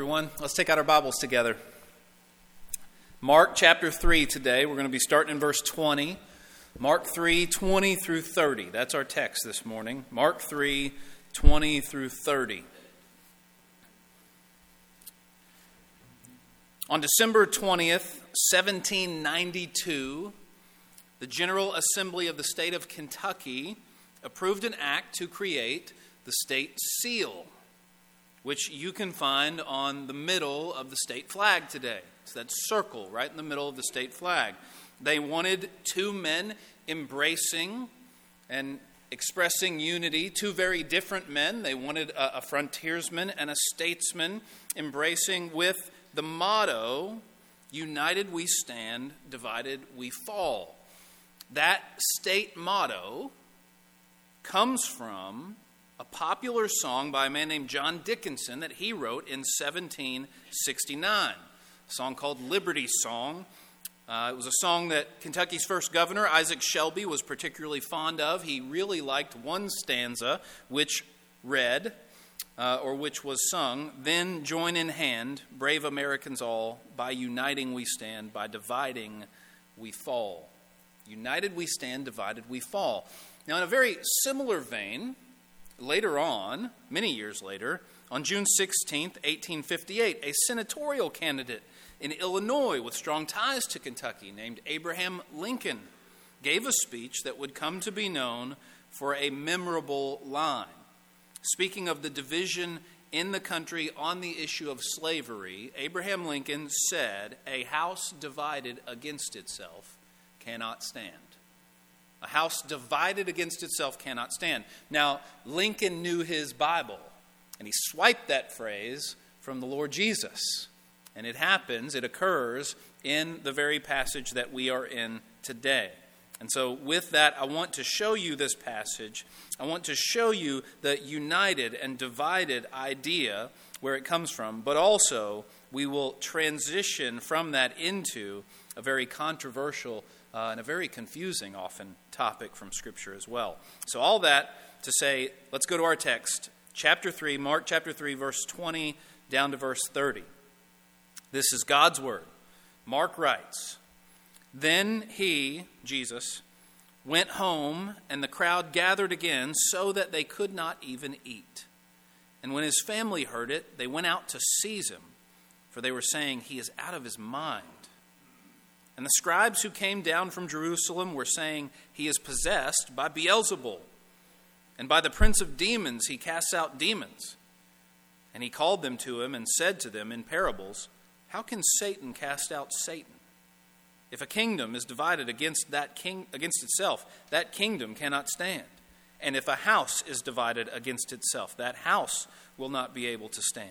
everyone. Let's take out our Bibles together. Mark chapter 3 today. We're going to be starting in verse 20. Mark 3, 20 through 30. That's our text this morning. Mark 3, 20 through 30. On December 20th, 1792, the General Assembly of the state of Kentucky approved an act to create the state seal which you can find on the middle of the state flag today. It's that circle right in the middle of the state flag. They wanted two men embracing and expressing unity, two very different men. They wanted a, a frontiersman and a statesman embracing with the motto United we stand, divided we fall. That state motto comes from a popular song by a man named John Dickinson that he wrote in 1769, a song called Liberty Song. Uh, it was a song that Kentucky's first governor, Isaac Shelby, was particularly fond of. He really liked one stanza, which read, uh, or which was sung, Then join in hand, brave Americans all, by uniting we stand, by dividing we fall. United we stand, divided we fall. Now, in a very similar vein, later on, many years later, on June 16, 1858, a senatorial candidate in Illinois with strong ties to Kentucky named Abraham Lincoln gave a speech that would come to be known for a memorable line. Speaking of the division in the country on the issue of slavery, Abraham Lincoln said, A house divided against itself cannot stand. A house divided against itself cannot stand. Now, Lincoln knew his Bible, and he swiped that phrase from the Lord Jesus. And it happens, it occurs in the very passage that we are in today. And so, with that, I want to show you this passage. I want to show you the united and divided idea where it comes from, but also we will transition from that into a very controversial uh, and a very confusing, often, topic from Scripture as well. So, all that to say, let's go to our text, chapter 3, Mark chapter 3, verse 20 down to verse 30. This is God's Word. Mark writes Then he, Jesus, went home, and the crowd gathered again so that they could not even eat. And when his family heard it, they went out to seize him, for they were saying, He is out of his mind. And the scribes who came down from Jerusalem were saying, He is possessed by Beelzebul. And by the prince of demons he casts out demons. And he called them to him and said to them in parables, How can Satan cast out Satan? If a kingdom is divided against that king against itself, that kingdom cannot stand. And if a house is divided against itself, that house will not be able to stand.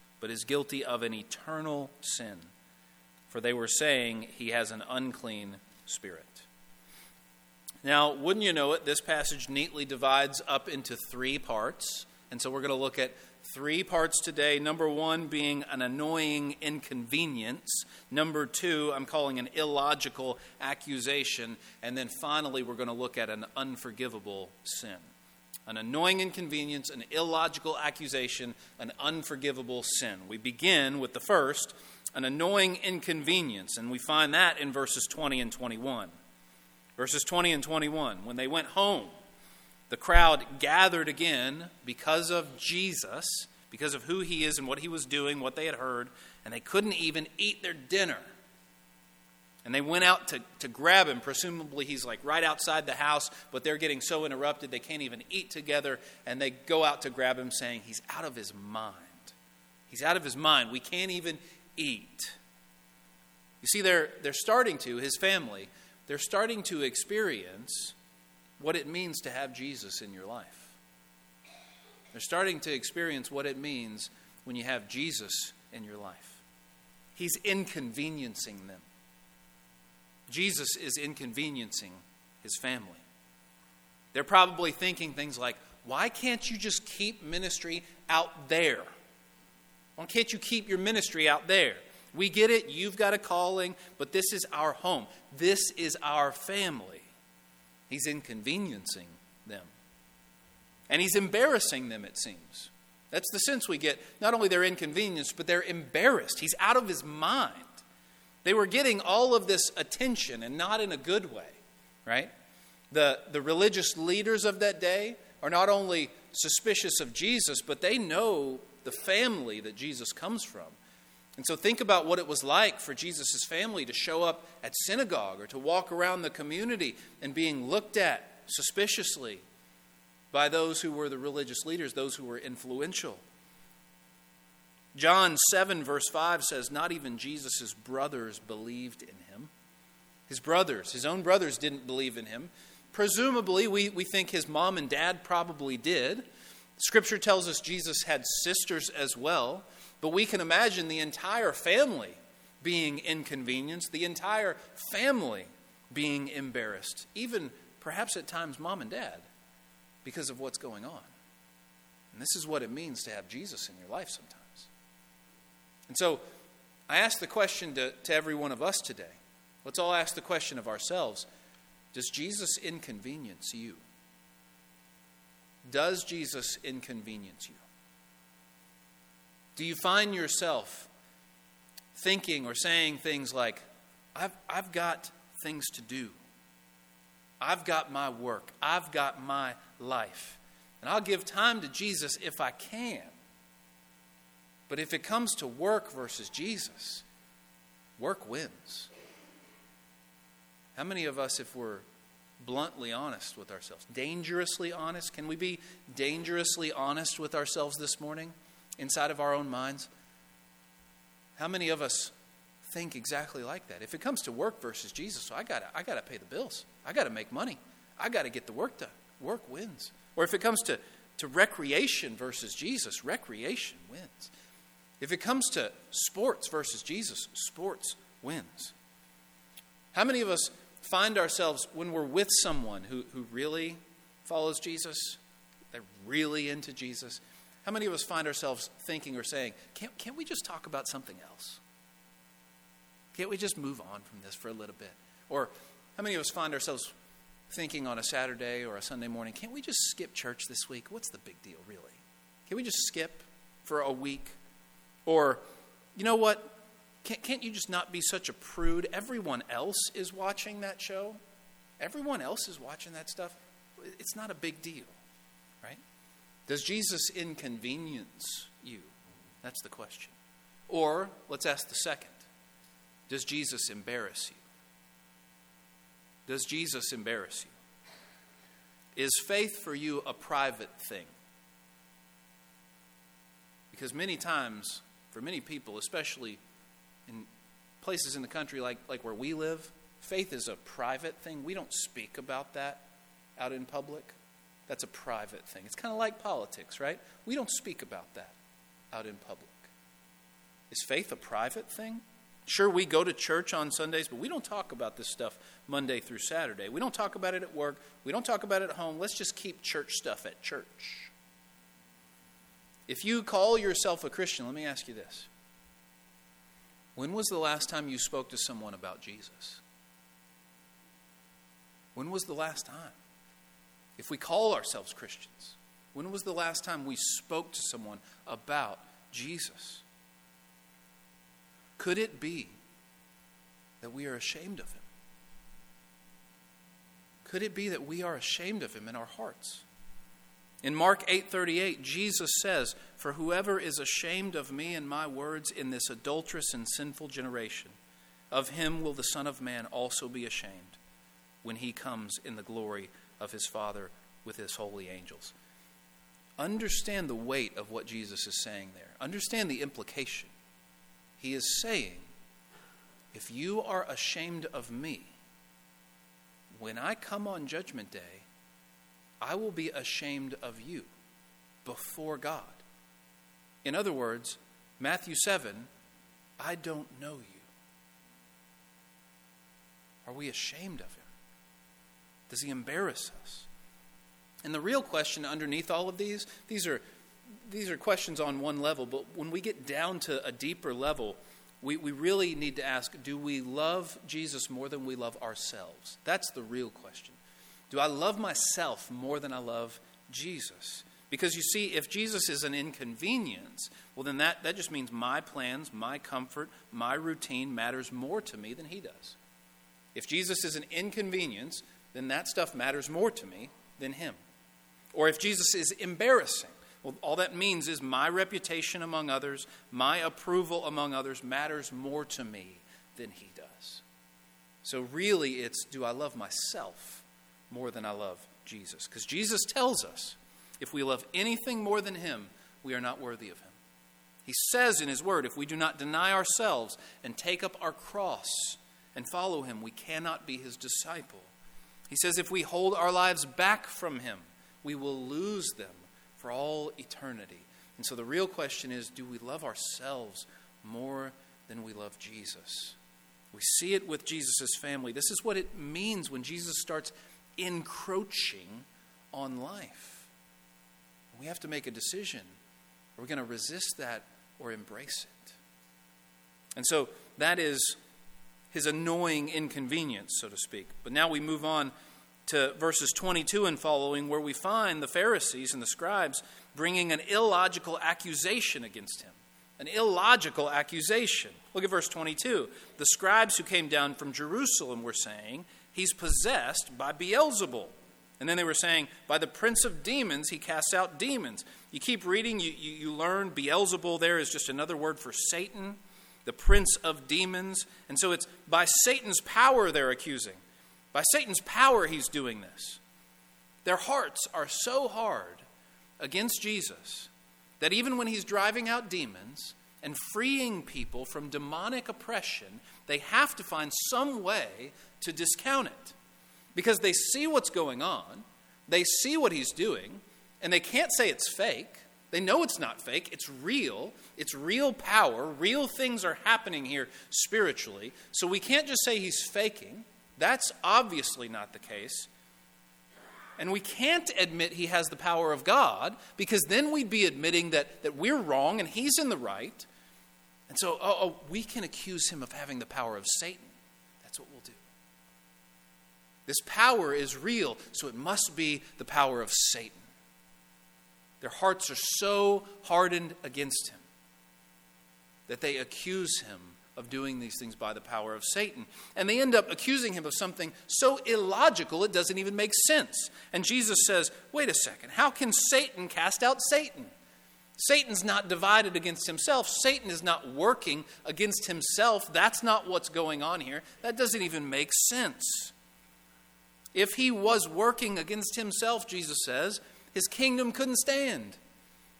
but is guilty of an eternal sin. For they were saying he has an unclean Spirit. Now, wouldn't you know it, this passage neatly divides up into three parts. And so we're going to look at three parts today. Number one being an annoying inconvenience. Number two, I'm calling an illogical accusation. And then finally, we're going to look at an unforgivable sin. An annoying inconvenience, an illogical accusation, an unforgivable sin. We begin with the first, an annoying inconvenience. And we find that in verses 20 and 21. Verses 20 and 21. When they went home, the crowd gathered again because of Jesus, because of who he is and what he was doing, what they had heard, and they couldn't even eat their dinner. And they went out to, to grab him. Presumably, he's like right outside the house, but they're getting so interrupted they can't even eat together. And they go out to grab him, saying, He's out of his mind. He's out of his mind. We can't even eat. You see, they're, they're starting to, his family, they're starting to experience what it means to have Jesus in your life. They're starting to experience what it means when you have Jesus in your life. He's inconveniencing them. Jesus is inconveniencing his family. They're probably thinking things like, why can't you just keep ministry out there? Why can't you keep your ministry out there? We get it, you've got a calling, but this is our home. This is our family. He's inconveniencing them. And he's embarrassing them, it seems. That's the sense we get. Not only they're inconvenienced, but they're embarrassed. He's out of his mind. They were getting all of this attention and not in a good way, right? The, the religious leaders of that day are not only suspicious of Jesus, but they know the family that Jesus comes from. And so think about what it was like for Jesus' family to show up at synagogue or to walk around the community and being looked at suspiciously by those who were the religious leaders, those who were influential. John 7, verse 5 says, Not even Jesus' brothers believed in him. His brothers, his own brothers, didn't believe in him. Presumably, we, we think his mom and dad probably did. Scripture tells us Jesus had sisters as well, but we can imagine the entire family being inconvenienced, the entire family being embarrassed, even perhaps at times mom and dad, because of what's going on. And this is what it means to have Jesus in your life sometimes. And so I ask the question to, to every one of us today. Let's all ask the question of ourselves Does Jesus inconvenience you? Does Jesus inconvenience you? Do you find yourself thinking or saying things like, I've, I've got things to do. I've got my work. I've got my life. And I'll give time to Jesus if I can. But if it comes to work versus Jesus, work wins. How many of us, if we're bluntly honest with ourselves, dangerously honest, can we be dangerously honest with ourselves this morning inside of our own minds? How many of us think exactly like that? If it comes to work versus Jesus, so I got I got to pay the bills. I got to make money. I got to get the work done. Work wins. Or if it comes to to recreation versus Jesus, recreation wins. If it comes to sports versus Jesus, sports wins. How many of us find ourselves when we're with someone who, who really follows Jesus, they're really into Jesus? How many of us find ourselves thinking or saying, can't, can't we just talk about something else? Can't we just move on from this for a little bit? Or how many of us find ourselves thinking on a Saturday or a Sunday morning, can't we just skip church this week? What's the big deal, really? Can we just skip for a week? Or, you know what? Can't, can't you just not be such a prude? Everyone else is watching that show. Everyone else is watching that stuff. It's not a big deal, right? Does Jesus inconvenience you? That's the question. Or, let's ask the second Does Jesus embarrass you? Does Jesus embarrass you? Is faith for you a private thing? Because many times, for many people, especially in places in the country like, like where we live, faith is a private thing. We don't speak about that out in public. That's a private thing. It's kind of like politics, right? We don't speak about that out in public. Is faith a private thing? Sure, we go to church on Sundays, but we don't talk about this stuff Monday through Saturday. We don't talk about it at work. We don't talk about it at home. Let's just keep church stuff at church. If you call yourself a Christian, let me ask you this. When was the last time you spoke to someone about Jesus? When was the last time? If we call ourselves Christians, when was the last time we spoke to someone about Jesus? Could it be that we are ashamed of him? Could it be that we are ashamed of him in our hearts? In Mark 8:38, Jesus says, "For whoever is ashamed of me and my words in this adulterous and sinful generation, of him will the Son of man also be ashamed when he comes in the glory of his Father with his holy angels." Understand the weight of what Jesus is saying there. Understand the implication. He is saying, if you are ashamed of me, when I come on Judgment Day, I will be ashamed of you before God. In other words, Matthew 7, I don't know you? Are we ashamed of him? Does he embarrass us? And the real question underneath all of these, these are, these are questions on one level, but when we get down to a deeper level, we, we really need to ask do we love Jesus more than we love ourselves? That's the real question. Do I love myself more than I love Jesus? Because you see, if Jesus is an inconvenience, well, then that, that just means my plans, my comfort, my routine matters more to me than he does. If Jesus is an inconvenience, then that stuff matters more to me than him. Or if Jesus is embarrassing, well, all that means is my reputation among others, my approval among others matters more to me than he does. So, really, it's do I love myself more than I love Jesus? Because Jesus tells us if we love anything more than him, we are not worthy of him. He says in his word, if we do not deny ourselves and take up our cross and follow him, we cannot be his disciple. He says if we hold our lives back from him, we will lose them for all eternity. And so the real question is do we love ourselves more than we love Jesus? We see it with Jesus' family. This is what it means when Jesus starts encroaching on life. We have to make a decision. Are we going to resist that or embrace it? And so that is his annoying inconvenience, so to speak. But now we move on to verses 22 and following, where we find the Pharisees and the scribes bringing an illogical accusation against him. An illogical accusation. Look at verse 22. The scribes who came down from Jerusalem were saying, He's possessed by Beelzebul. And then they were saying, By the prince of demons, he casts out demons. You keep reading, you, you, you learn Beelzebul there is just another word for Satan, the prince of demons. And so it's by Satan's power they're accusing. By Satan's power, he's doing this. Their hearts are so hard against Jesus that even when he's driving out demons and freeing people from demonic oppression, they have to find some way to discount it. Because they see what's going on, they see what he's doing, and they can't say it's fake. They know it's not fake, it's real. It's real power. Real things are happening here spiritually. So we can't just say he's faking. That's obviously not the case. And we can't admit he has the power of God because then we'd be admitting that, that we're wrong and he's in the right. And so oh, oh, we can accuse him of having the power of Satan. That's what we'll do. This power is real, so it must be the power of Satan. Their hearts are so hardened against him that they accuse him of doing these things by the power of Satan. And they end up accusing him of something so illogical it doesn't even make sense. And Jesus says, wait a second, how can Satan cast out Satan? Satan's not divided against himself. Satan is not working against himself. That's not what's going on here. That doesn't even make sense. If he was working against himself, Jesus says, his kingdom couldn't stand.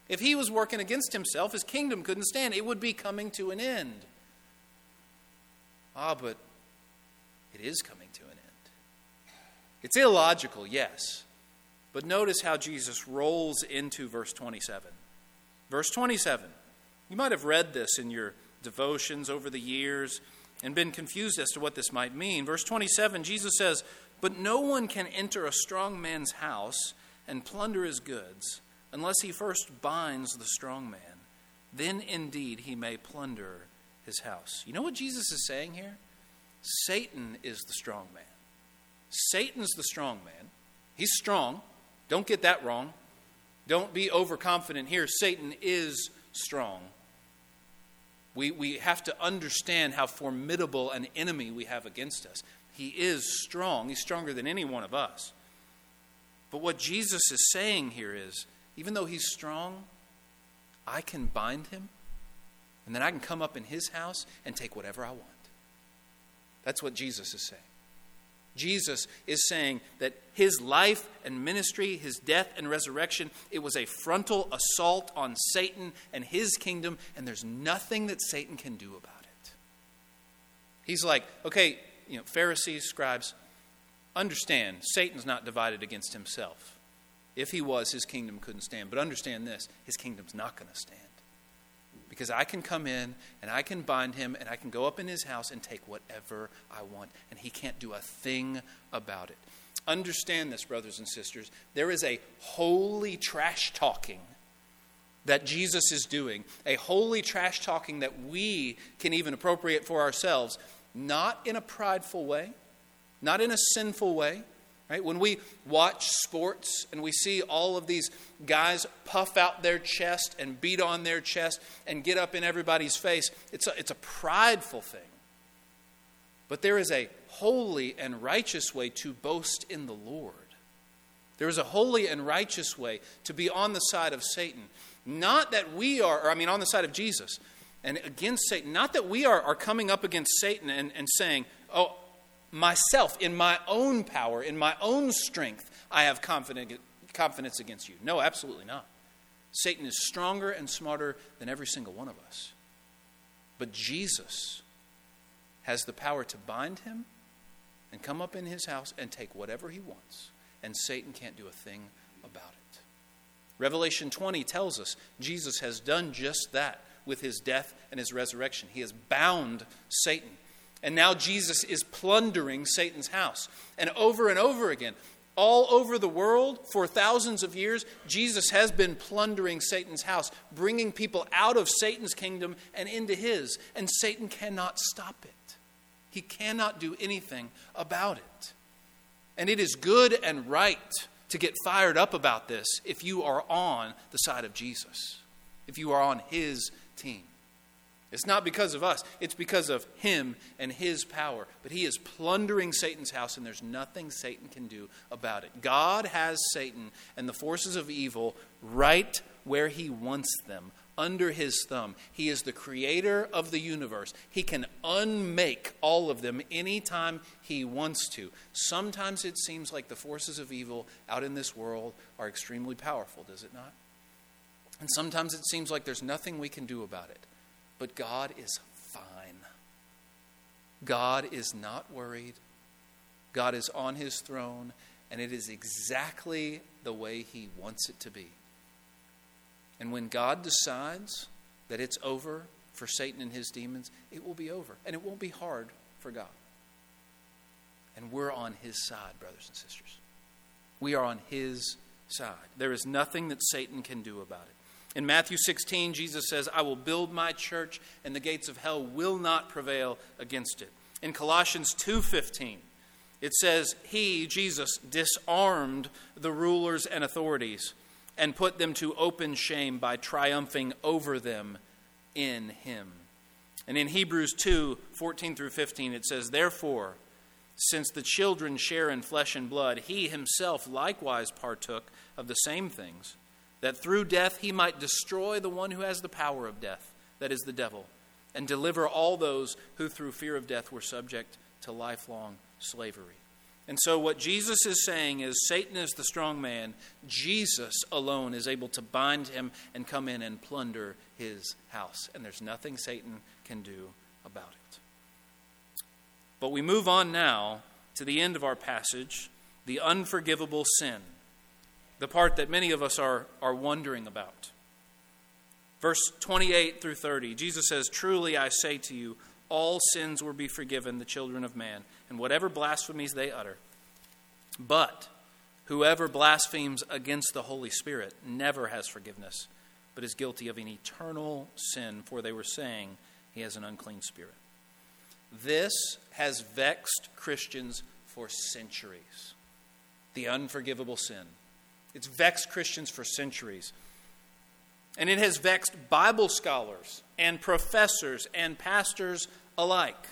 If he was working against himself, his kingdom couldn't stand. It would be coming to an end. Ah, but it is coming to an end. It's illogical, yes. But notice how Jesus rolls into verse 27. Verse 27. You might have read this in your devotions over the years and been confused as to what this might mean. Verse 27, Jesus says, But no one can enter a strong man's house and plunder his goods unless he first binds the strong man. Then indeed he may plunder his house. You know what Jesus is saying here? Satan is the strong man. Satan's the strong man. He's strong. Don't get that wrong. Don't be overconfident here. Satan is strong. We, we have to understand how formidable an enemy we have against us. He is strong. He's stronger than any one of us. But what Jesus is saying here is even though he's strong, I can bind him and then I can come up in his house and take whatever I want. That's what Jesus is saying. Jesus is saying that his life and ministry, his death and resurrection, it was a frontal assault on Satan and his kingdom, and there's nothing that Satan can do about it. He's like, okay, you know, Pharisees, scribes, understand Satan's not divided against himself. If he was, his kingdom couldn't stand. But understand this his kingdom's not going to stand because I can come in and I can bind him and I can go up in his house and take whatever I want, and he can't do a thing about it. Understand this, brothers and sisters. There is a holy trash talking that Jesus is doing, a holy trash talking that we can even appropriate for ourselves, not in a prideful way, not in a sinful way, Right? When we watch sports and we see all of these guys puff out their chest and beat on their chest and get up in everybody's face, it's a, it's a prideful thing. But there is a holy and righteous way to boast in the Lord. There is a holy and righteous way to be on the side of Satan. Not that we are, or I mean, on the side of Jesus and against Satan. Not that we are, are coming up against Satan and, and saying, oh, myself, in my own power, in my own strength, I have confidence confidence against you. No, absolutely not. Satan is stronger and smarter than every single one of us. But Jesus has the power to bind him and come up in his house and take whatever he wants. And Satan can't do a thing about it. Revelation 20 tells us Jesus has done just that with his death and his resurrection. He has bound Satan and now Jesus is plundering Satan's house. And over and over again, all over the world for thousands of years, Jesus has been plundering Satan's house, bringing people out of Satan's kingdom and into his. And Satan cannot stop it, he cannot do anything about it. And it is good and right to get fired up about this if you are on the side of Jesus, if you are on his team. It's not because of us, it's because of him and his power. But he is plundering Satan's house, and there's nothing Satan can do about it. God has Satan and the forces of evil right where he wants them, under his thumb. He is the creator of the universe. He can unmake all of them anytime he wants to. Sometimes it seems like the forces of evil out in this world are extremely powerful, does it not? And sometimes it seems like there's nothing we can do about it. But God is fine. God is not worried. God is on his throne, and it is exactly the way he wants it to be. And when God decides that it's over for Satan and his demons, it will be over. And it won't be hard for God. And we're on his side, brothers and sisters. We are on his side. There is nothing that Satan can do about it. In Matthew 16, Jesus says, I will build my church, and the gates of hell will not prevail against it. In Colossians 2:15, it says, He, Jesus, disarmed the rulers and authorities and put them to open shame by triumphing over them in him. And in Hebrews 2 14 through 15, it says, Therefore, since the children share in flesh and blood, he himself likewise partook of the same things that through death he might destroy the one who has the power of death, that is the devil, and deliver all those who through fear of death were subject to lifelong slavery. And so, what Jesus is saying is Satan is the strong man. Jesus alone is able to bind him and come in and plunder his house. And there's nothing Satan can do about it. But we move on now to the end of our passage the unforgivable sin the part that many of us are, are wondering about. Verse 28 through 30, Jesus says, Truly I say to you, all sins will be forgiven the children of man, and whatever blasphemies they utter. But whoever blasphemes against the Holy Spirit never has forgiveness, but is guilty of an eternal sin, for they were saying he has an unclean spirit. This has vexed Christians for centuries the unforgivable sin. It's vexed Christians for centuries. And it has vexed Bible scholars and professors and pastors alike.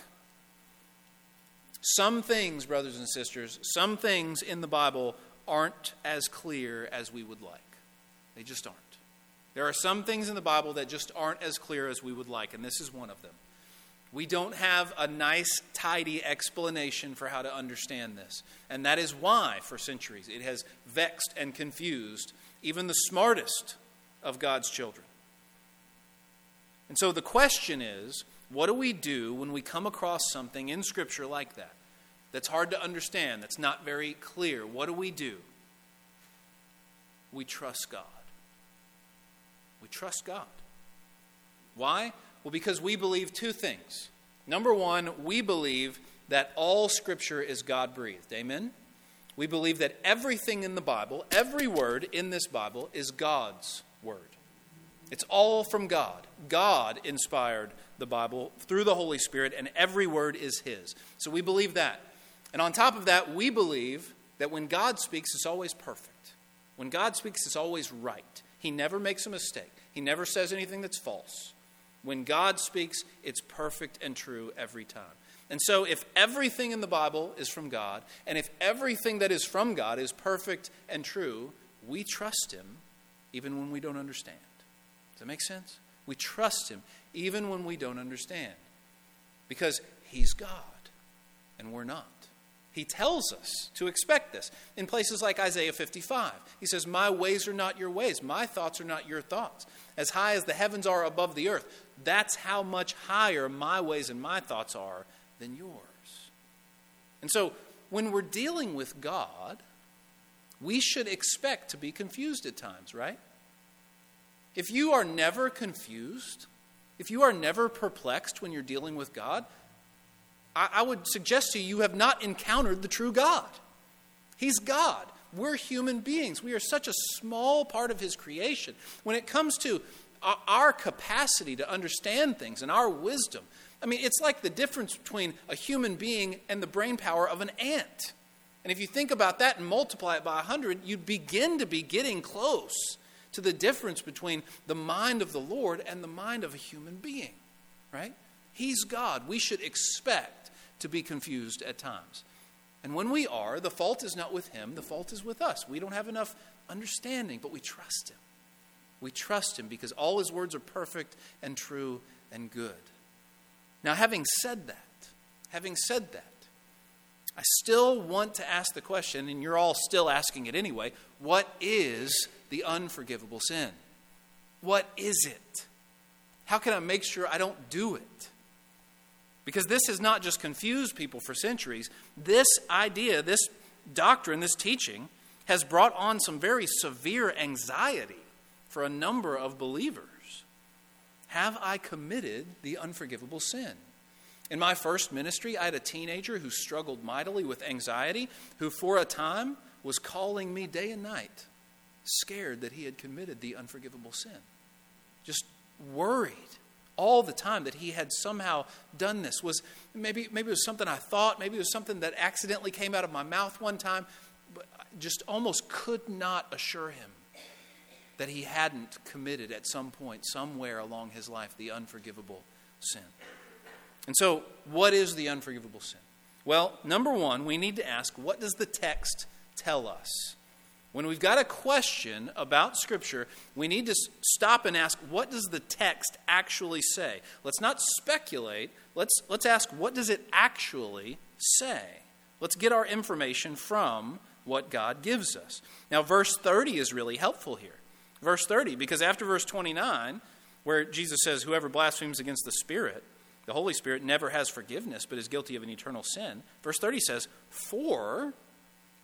Some things, brothers and sisters, some things in the Bible aren't as clear as we would like. They just aren't. There are some things in the Bible that just aren't as clear as we would like, and this is one of them. We don't have a nice, tidy explanation for how to understand this. And that is why, for centuries, it has vexed and confused even the smartest of God's children. And so the question is what do we do when we come across something in Scripture like that? That's hard to understand, that's not very clear. What do we do? We trust God. We trust God. Why? Well, because we believe two things. Number one, we believe that all Scripture is God breathed. Amen? We believe that everything in the Bible, every word in this Bible, is God's word. It's all from God. God inspired the Bible through the Holy Spirit, and every word is His. So we believe that. And on top of that, we believe that when God speaks, it's always perfect. When God speaks, it's always right. He never makes a mistake, He never says anything that's false. When God speaks, it's perfect and true every time. And so, if everything in the Bible is from God, and if everything that is from God is perfect and true, we trust Him even when we don't understand. Does that make sense? We trust Him even when we don't understand. Because He's God, and we're not. He tells us to expect this. In places like Isaiah 55, he says, My ways are not your ways, my thoughts are not your thoughts. As high as the heavens are above the earth, that's how much higher my ways and my thoughts are than yours. And so, when we're dealing with God, we should expect to be confused at times, right? If you are never confused, if you are never perplexed when you're dealing with God, I, I would suggest to you, you have not encountered the true God. He's God. We're human beings. We are such a small part of His creation. When it comes to our capacity to understand things and our wisdom, I mean, it's like the difference between a human being and the brain power of an ant. And if you think about that and multiply it by 100, you'd begin to be getting close to the difference between the mind of the Lord and the mind of a human being, right? He's God. We should expect to be confused at times. And when we are, the fault is not with Him, the fault is with us. We don't have enough understanding, but we trust Him. We trust Him because all His words are perfect and true and good. Now, having said that, having said that, I still want to ask the question, and you're all still asking it anyway what is the unforgivable sin? What is it? How can I make sure I don't do it? Because this has not just confused people for centuries. This idea, this doctrine, this teaching has brought on some very severe anxiety for a number of believers. Have I committed the unforgivable sin? In my first ministry, I had a teenager who struggled mightily with anxiety, who for a time was calling me day and night, scared that he had committed the unforgivable sin. Just worried all the time that he had somehow done this. Was maybe maybe it was something I thought, maybe it was something that accidentally came out of my mouth one time, but I just almost could not assure him that he hadn't committed at some point, somewhere along his life, the unforgivable sin. And so, what is the unforgivable sin? Well, number one, we need to ask what does the text tell us? When we've got a question about Scripture, we need to stop and ask, what does the text actually say? Let's not speculate. Let's, let's ask, what does it actually say? Let's get our information from what God gives us. Now, verse 30 is really helpful here verse 30, because after verse 29, where Jesus says, Whoever blasphemes against the Spirit, the Holy Spirit, never has forgiveness, but is guilty of an eternal sin. Verse 30 says, For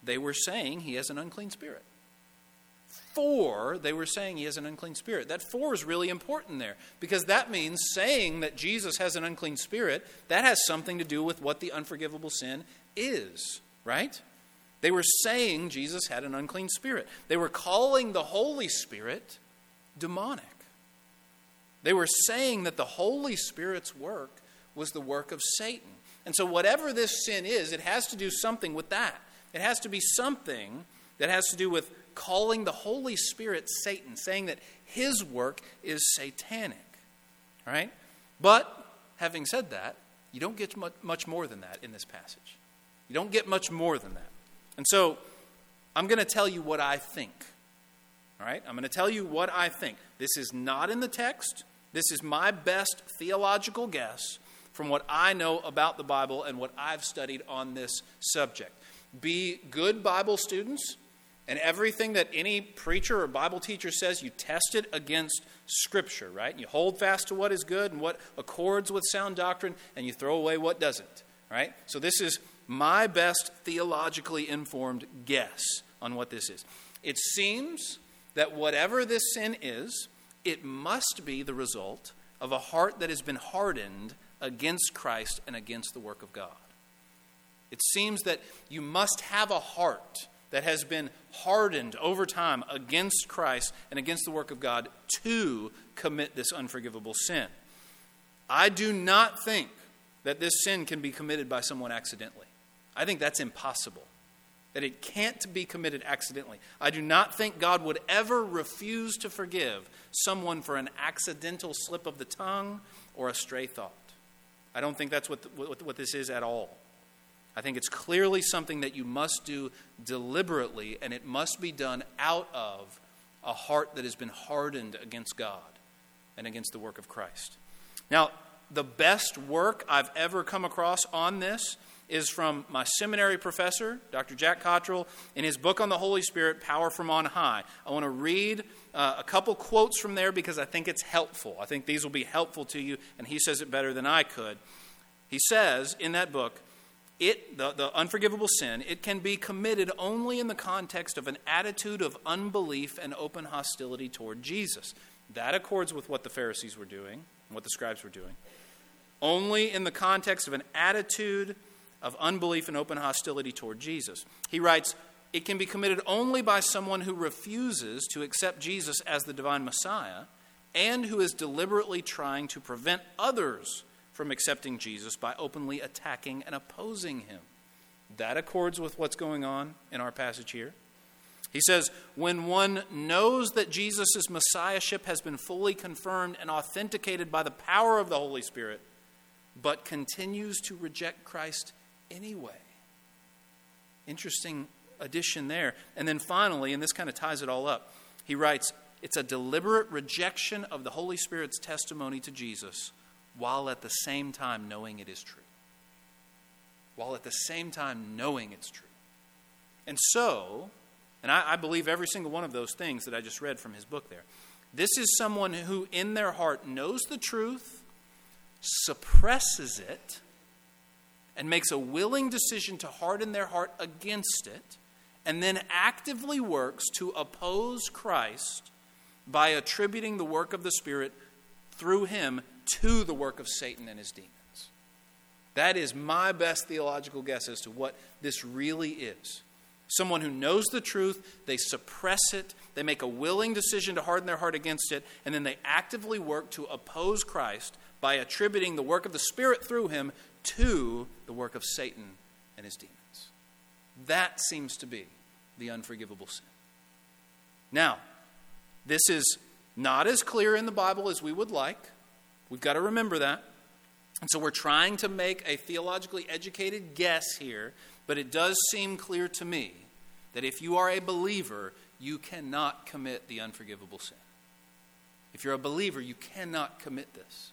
they were saying he has an unclean spirit. For they were saying he has an unclean spirit. That for is really important there because that means saying that Jesus has an unclean spirit, that has something to do with what the unforgivable sin is, right? They were saying Jesus had an unclean spirit. They were calling the Holy Spirit demonic. They were saying that the Holy Spirit's work was the work of Satan. And so, whatever this sin is, it has to do something with that. It has to be something that has to do with calling the Holy Spirit Satan, saying that his work is satanic. Right? But, having said that, you don't get much more than that in this passage. You don't get much more than that. And so I'm going to tell you what I think. All right? I'm going to tell you what I think. This is not in the text. This is my best theological guess from what I know about the Bible and what I've studied on this subject. Be good Bible students, and everything that any preacher or Bible teacher says, you test it against Scripture, right? You hold fast to what is good and what accords with sound doctrine, and you throw away what doesn't, right? So this is my best theologically informed guess on what this is. It seems that whatever this sin is, it must be the result of a heart that has been hardened against Christ and against the work of God. It seems that you must have a heart that has been hardened over time against Christ and against the work of God to commit this unforgivable sin. I do not think that this sin can be committed by someone accidentally. I think that's impossible. That it can't be committed accidentally. I do not think God would ever refuse to forgive someone for an accidental slip of the tongue or a stray thought. I don't think that's what, what, what this is at all. I think it's clearly something that you must do deliberately, and it must be done out of a heart that has been hardened against God and against the work of Christ. Now, the best work I've ever come across on this is from my seminary professor, Dr. Jack Cottrell, in his book on the Holy Spirit, Power from On High. I want to read uh, a couple quotes from there because I think it's helpful. I think these will be helpful to you, and he says it better than I could. He says in that book, it, the, the unforgivable sin, it can be committed only in the context of an attitude of unbelief and open hostility toward Jesus. That accords with what the Pharisees were doing, and what the scribes were doing. Only in the context of an attitude of unbelief and open hostility toward Jesus. He writes, it can be committed only by someone who refuses to accept Jesus as the divine Messiah and who is deliberately trying to prevent others from accepting Jesus by openly attacking and opposing him. That accords with what's going on in our passage here. He says, when one knows that Jesus' messiahship has been fully confirmed and authenticated by the power of the Holy Spirit, but continues to reject Christ anyway. Interesting addition there. And then finally, and this kind of ties it all up, he writes, it's a deliberate rejection of the Holy Spirit's testimony to Jesus while at the same time knowing it is true. While at the same time knowing it's true. And so, and I, I, believe every single one of those things that I just read from his book there, this is someone who in their heart knows the truth, suppresses it, and makes a willing decision to harden their heart against it, and then actively works to oppose Christ by attributing the work of the Spirit through him to the work of Satan and his demons. That is my best theological guess as to what this really is. Someone who knows the truth, they suppress it, they make a willing decision to harden their heart against it, and then they actively work to oppose Christ by attributing the work of the Spirit through him to the work of Satan and his demons. That seems to be the unforgivable sin. Now, this is not as clear in the Bible as we would like. We've got to remember that. And so we're trying to make a theologically educated guess here, but it does seem clear to me that if you are a believer, you cannot commit the unforgivable sin. If you're a believer, you cannot commit this.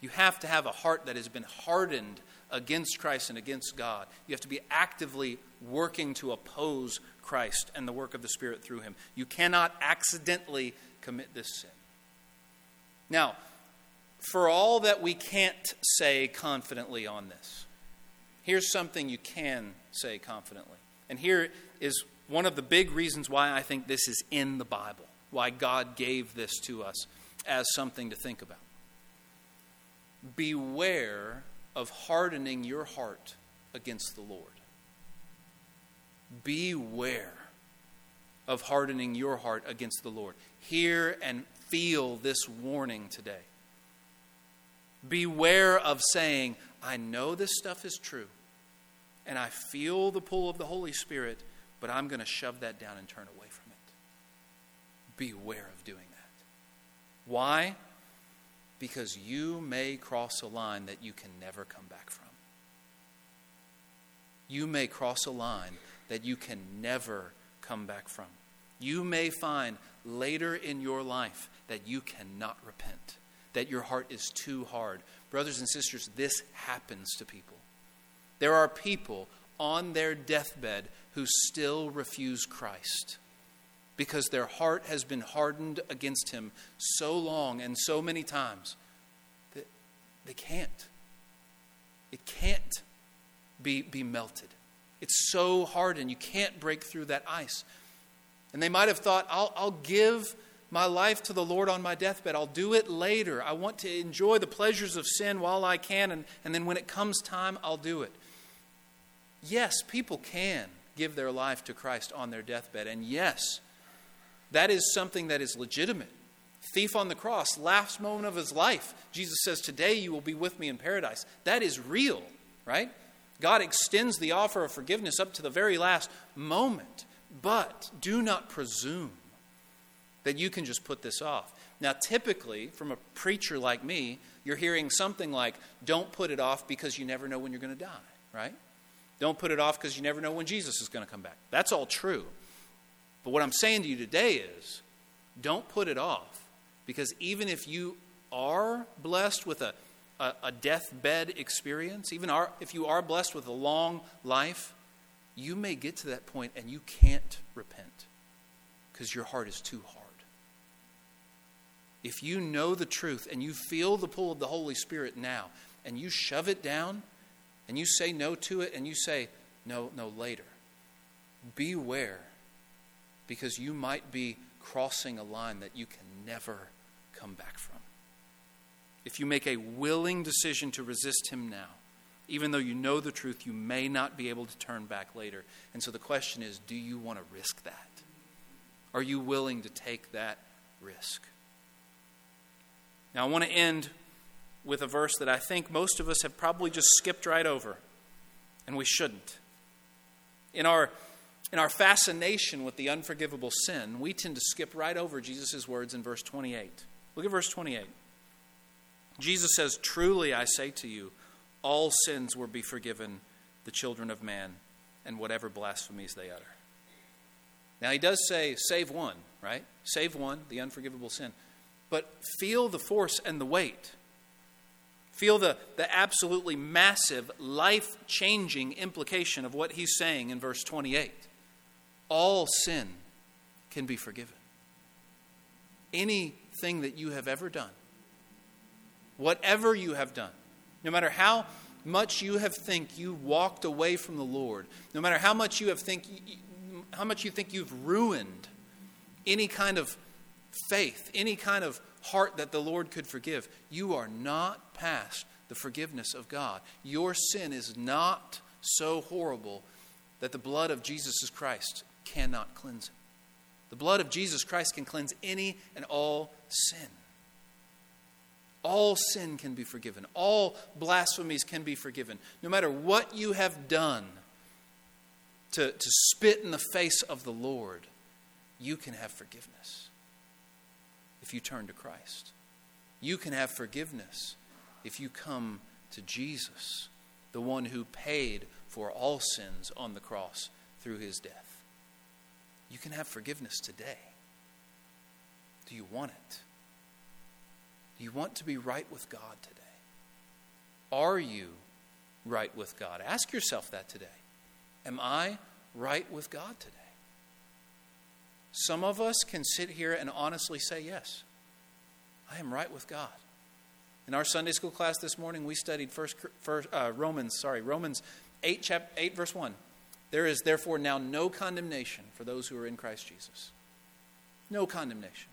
You have to have a heart that has been hardened against Christ and against God. You have to be actively working to oppose Christ and the work of the Spirit through him. You cannot accidentally commit this sin. Now, for all that we can't say confidently on this, here's something you can say confidently. And here is one of the big reasons why I think this is in the Bible, why God gave this to us as something to think about. Beware of hardening your heart against the Lord. Beware of hardening your heart against the Lord. Hear and feel this warning today. Beware of saying, I know this stuff is true, and I feel the pull of the Holy Spirit, but I'm going to shove that down and turn away from it. Beware of doing that. Why? Because you may cross a line that you can never come back from. You may cross a line that you can never come back from. You may find later in your life that you cannot repent that your heart is too hard. Brothers and sisters, this happens to people. There are people on their deathbed who still refuse Christ because their heart has been hardened against him so long and so many times that they can't. It can't be, be melted. It's so hard and you can't break through that ice. And they might have thought, I'll, I'll give my life to the Lord on my deathbed. I'll do it later. I want to enjoy the pleasures of sin while I can, and, and then when it comes time, I'll do it. Yes, people can give their life to Christ on their deathbed, and yes, that is something that is legitimate. Thief on the cross, last moment of his life, Jesus says, Today you will be with me in paradise. That is real, right? God extends the offer of forgiveness up to the very last moment. But do not presume that you can just put this off. Now, typically, from a preacher like me, you're hearing something like, don't put it off because you never know when you're going to die, right? Don't put it off because you never know when Jesus is going to come back. That's all true. But what I'm saying to you today is, don't put it off because even if you are blessed with a a, a deathbed experience, even our, if you are blessed with a long life, you may get to that point and you can't repent because your heart is too hard. If you know the truth and you feel the pull of the Holy Spirit now, and you shove it down and you say no to it and you say no, no, later, beware because you might be crossing a line that you can never come back from if you make a willing decision to resist him now, even though you know the truth, you may not be able to turn back later. And so the question is do you want to risk that? Are you willing to take that risk? Now, I want to end with a verse that I think most of us have probably just skipped right over, and we shouldn't. In our, in our fascination with the unforgivable sin, we tend to skip right over Jesus' words in verse 28. Look at verse 28. Jesus says, Truly I say to you, all sins will be forgiven the children of man and whatever blasphemies they utter. Now, he does say, save one, right? Save one, the unforgivable sin. But feel the force and the weight. Feel the, the absolutely massive, life changing implication of what he's saying in verse 28. All sin can be forgiven. Anything that you have ever done whatever you have done, no matter how much you have think you walked away from the Lord, no matter how much you have think how much you think you've ruined any kind of faith, any kind of heart that the Lord could forgive, you are not past the forgiveness of God. Your sin is not so horrible that the blood of Jesus Christ cannot cleanse it. The blood of Jesus Christ can cleanse any and all sin. All sin can be forgiven. All blasphemies can be forgiven. No matter what you have done to, to spit in the face of the Lord, you can have forgiveness if you turn to Christ. You can have forgiveness if you come to Jesus, the one who paid for all sins on the cross through his death. You can have forgiveness today. Do you want it? Do you want to be right with God today? Are you right with God? Ask yourself that today. Am I right with God today? Some of us can sit here and honestly say, Yes, I am right with God. In our Sunday school class this morning, we studied first, first uh, Romans, sorry, Romans 8, chap, 8, verse 1. There is therefore now no condemnation for those who are in Christ Jesus. No condemnation.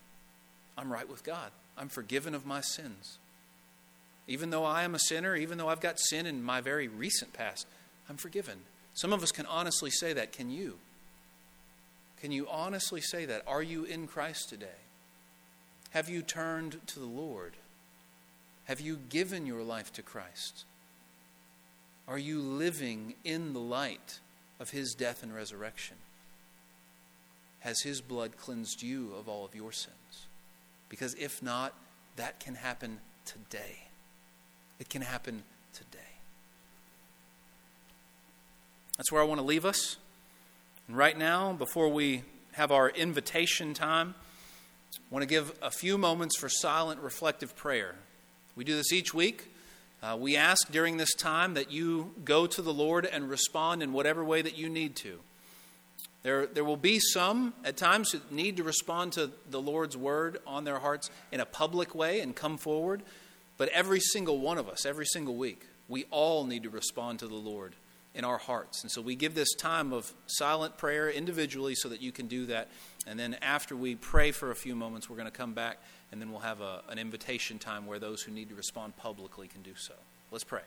I'm right with God. I'm forgiven of my sins. Even though I am a sinner, even though I've got sin in my very recent past, I'm forgiven. Some of us can honestly say that. Can you? Can you honestly say that? Are you in Christ today? Have you turned to the Lord? Have you given your life to Christ? Are you living in the light of His death and resurrection? Has His blood cleansed you of all of your sins? Because if not, that can happen today. It can happen today. That's where I want to leave us. And right now, before we have our invitation time, I want to give a few moments for silent reflective prayer. We do this each week. Uh, we ask during this time that you go to the Lord and respond in whatever way that you need to. There, there will be some at times who need to respond to the Lord's word on their hearts in a public way and come forward. But every single one of us, every single week, we all need to respond to the Lord in our hearts. And so we give this time of silent prayer individually so that you can do that. And then after we pray for a few moments, we're going to come back and then we'll have a, an invitation time where those who need to respond publicly can do so. Let's pray.